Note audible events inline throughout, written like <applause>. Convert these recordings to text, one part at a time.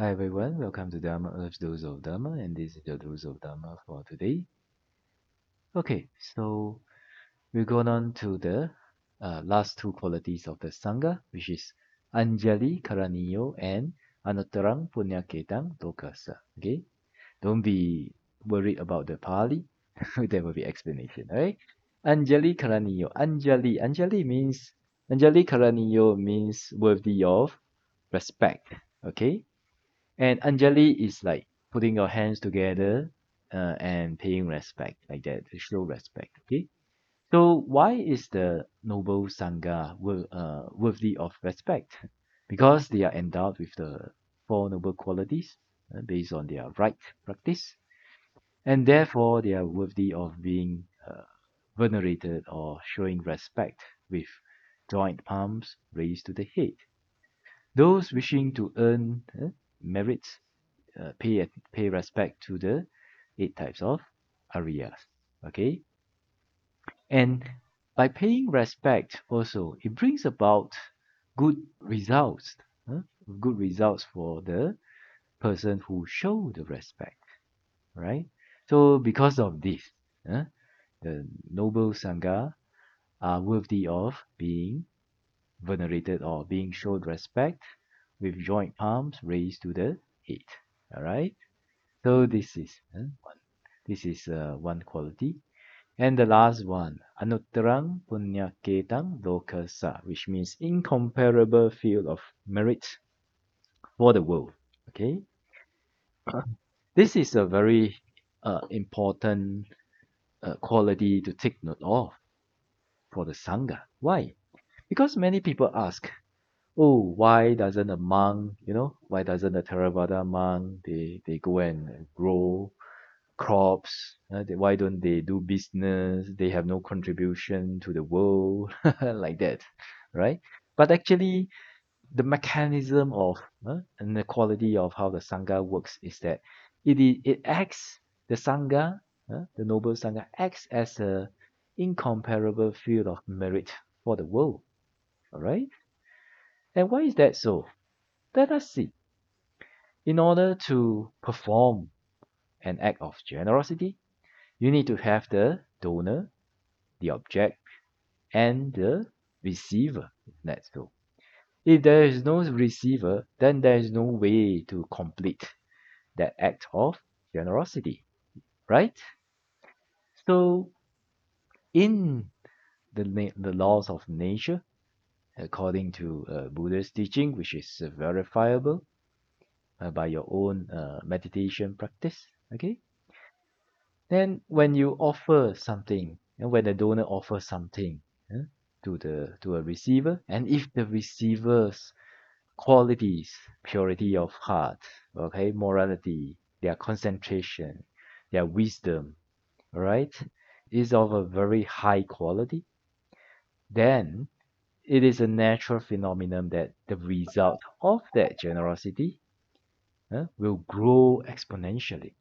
Hi everyone, welcome to Dharma Earth's Dose of Dharma, and this is the Dose of Dharma for today. Okay, so we're going on to the uh, last two qualities of the Sangha, which is Anjali Karaniyo and Anuttarang Punyaketang Lokasa. Okay, don't be worried about the Pali, <laughs> there will be explanation, alright? Anjali Karaniyo. Anjali. Anjali means Anjali Karaniyo means worthy of respect. Okay? And Anjali is like putting your hands together uh, and paying respect, like that, to show respect. Okay? So why is the noble Sangha uh, worthy of respect? Because they are endowed with the four noble qualities uh, based on their right practice, and therefore they are worthy of being uh, venerated or showing respect with joint palms raised to the head. Those wishing to earn uh, merits uh, pay pay respect to the eight types of ariyas. Okay, and by paying respect, also it brings about good results. uh, good results for the person who show the respect. Right. So because of this, uh, the noble sangha are worthy of being venerated or being showed respect with joint palms raised to the head. All right. So this is uh, one. This is uh, one quality. And the last one, Anuttarang Punyaketang Lokasa, which means incomparable field of merit for the world. Okay. <coughs> This is a very uh, important uh, quality to take note of for the Sangha. Why? Because many people ask, oh, why doesn't a monk, you know, why doesn't a Theravada monk, they, they go and grow crops? Uh, they, why don't they do business? They have no contribution to the world, <laughs> like that, right? But actually, the mechanism of uh, and the quality of how the Sangha works is that it, it acts, the Sangha, uh, the noble Sangha, acts as a incomparable field of merit for the world. All right? And why is that so? Let us see. In order to perform an act of generosity, you need to have the donor, the object, and the receiver. That's so. If there is no receiver, then there is no way to complete that act of generosity, right? So, in the the laws of nature, according to uh, Buddha's teaching, which is verifiable uh, by your own uh, meditation practice, okay? Then when you offer something, and when the donor offers something uh, to the to a receiver, and if the receiver's qualities, purity of heart, okay, morality, their concentration, their wisdom, right, is of a very high quality, then it is a natural phenomenon that the result of that generosity uh, will grow exponentially,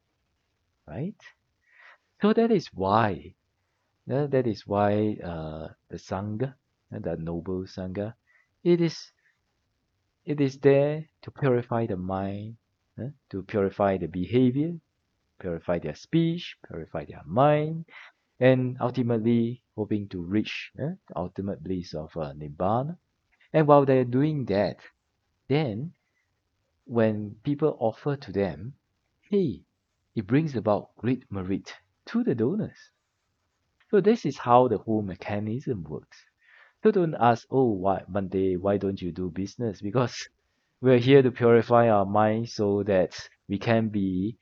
right? So that is why, uh, that is why uh, the Sangha, uh, the noble Sangha, it is it is there to purify the mind, uh, to purify the behavior, purify their speech, purify their mind, and ultimately hoping to reach uh, the ultimate bliss of uh, Nibbana. And while they're doing that, then when people offer to them, hey, it brings about great merit to the donors. So this is how the whole mechanism works. So don't ask, oh, why Monday, why don't you do business? <laughs> Because we're here to purify our mind so that we can be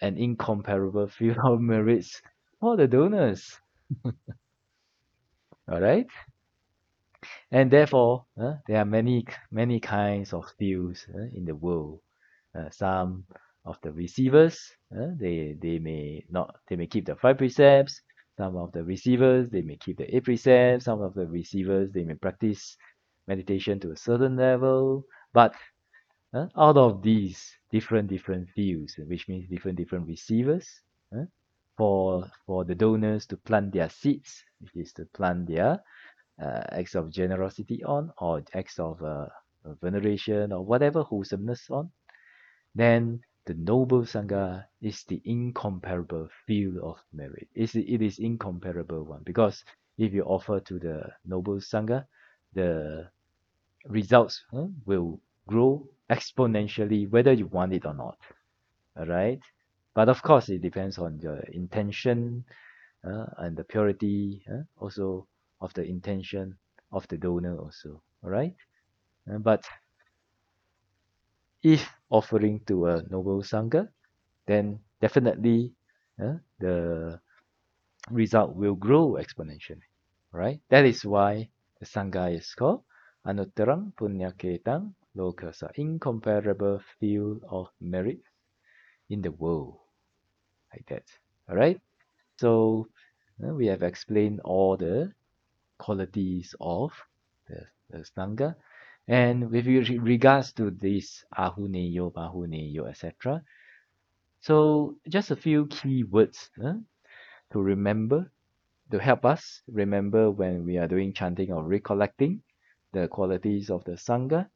an incomparable <laughs> field of merits for the donors. <laughs> All right? And therefore, uh, there are many many kinds of fields uh, in the world. Uh, some of the receivers, uh, they they may not they may keep the five precepts. Some of the receivers they may keep the eight precepts. Some of the receivers they may practice meditation to a certain level. But uh, out of these different different fields, which means different different receivers, uh, for for the donors to plant their seeds, which is to plant their uh, acts of generosity on or acts of uh, veneration or whatever wholesomeness on, then the noble sangha is the incomparable field of merit. It's, it is incomparable one because if you offer to the noble sangha, the results huh, will grow exponentially whether you want it or not. All right. But of course, it depends on your intention uh, and the purity uh, also of the intention of the donor also. All right. Uh, but if offering to a noble sangha, then definitely uh, the result will grow exponentially. Right? That is why the sangha is called Anuttarang Punyaketang Lokasa, incomparable field of merit in the world. Like that. Alright? So uh, we have explained all the qualities of the, the Sangha. And with regards to this Ahuneyo, Pahuneyo, etc. So just a few key words uh, to remember, to help us remember when we are doing chanting or recollecting the qualities of the Sangha.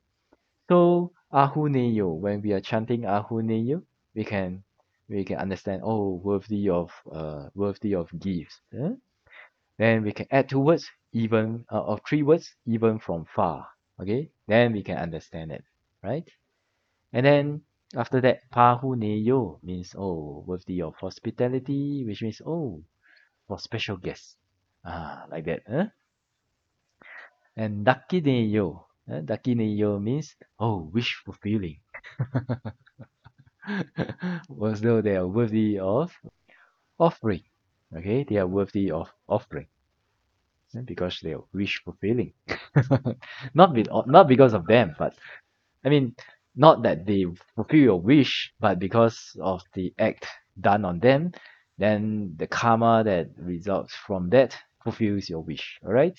So Ahuneyo, when we are chanting Ahuneyo, we can we can understand oh worthy of uh worthy of gifts. Eh? Then we can add two words even uh, or three words even from far. Okay, then we can understand it, right? And then after that, pahuneyo means oh worthy of hospitality, which means oh for special guests. Ah, like that. Huh? And dakineyo. Uh, dakineyo means oh wish fulfilling. <laughs> as though they are worthy of offering. Okay, they are worthy of offering because they are wish fulfilling. <laughs> not be, not because of them, but I mean, not that they fulfill your wish, but because of the act done on them, then the karma that results from that fulfills your wish. All right,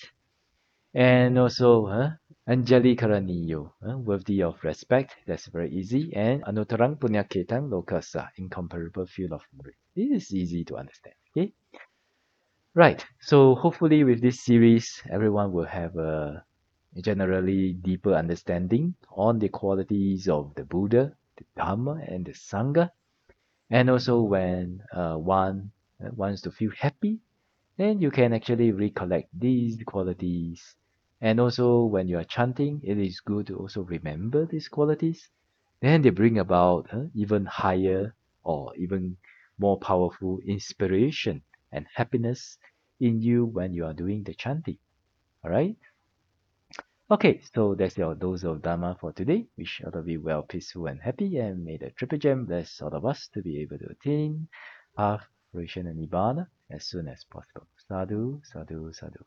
and also, huh, Anjali Karaniyo, uh, worthy of respect. That's very easy. And Anuttarang Punyaketang Lokasa, incomparable field of merit. This is easy to understand. Okay. Right. So hopefully with this series, everyone will have a generally deeper understanding on the qualities of the Buddha, the Dharma, and the Sangha. And also when uh, one uh, wants to feel happy, then you can actually recollect these qualities and also when you are chanting, it is good to also remember these qualities. Then they bring about uh, even higher or even more powerful inspiration and happiness in you when you are doing the chanting. Alright? Okay, so that's your dose of Dharma for today. Wish all of you well, peaceful, and happy, and may the Triple Gem bless all of us to be able to attain path, fruition, and Nibbana as soon as possible. Sadhu, sadhu, sadhu.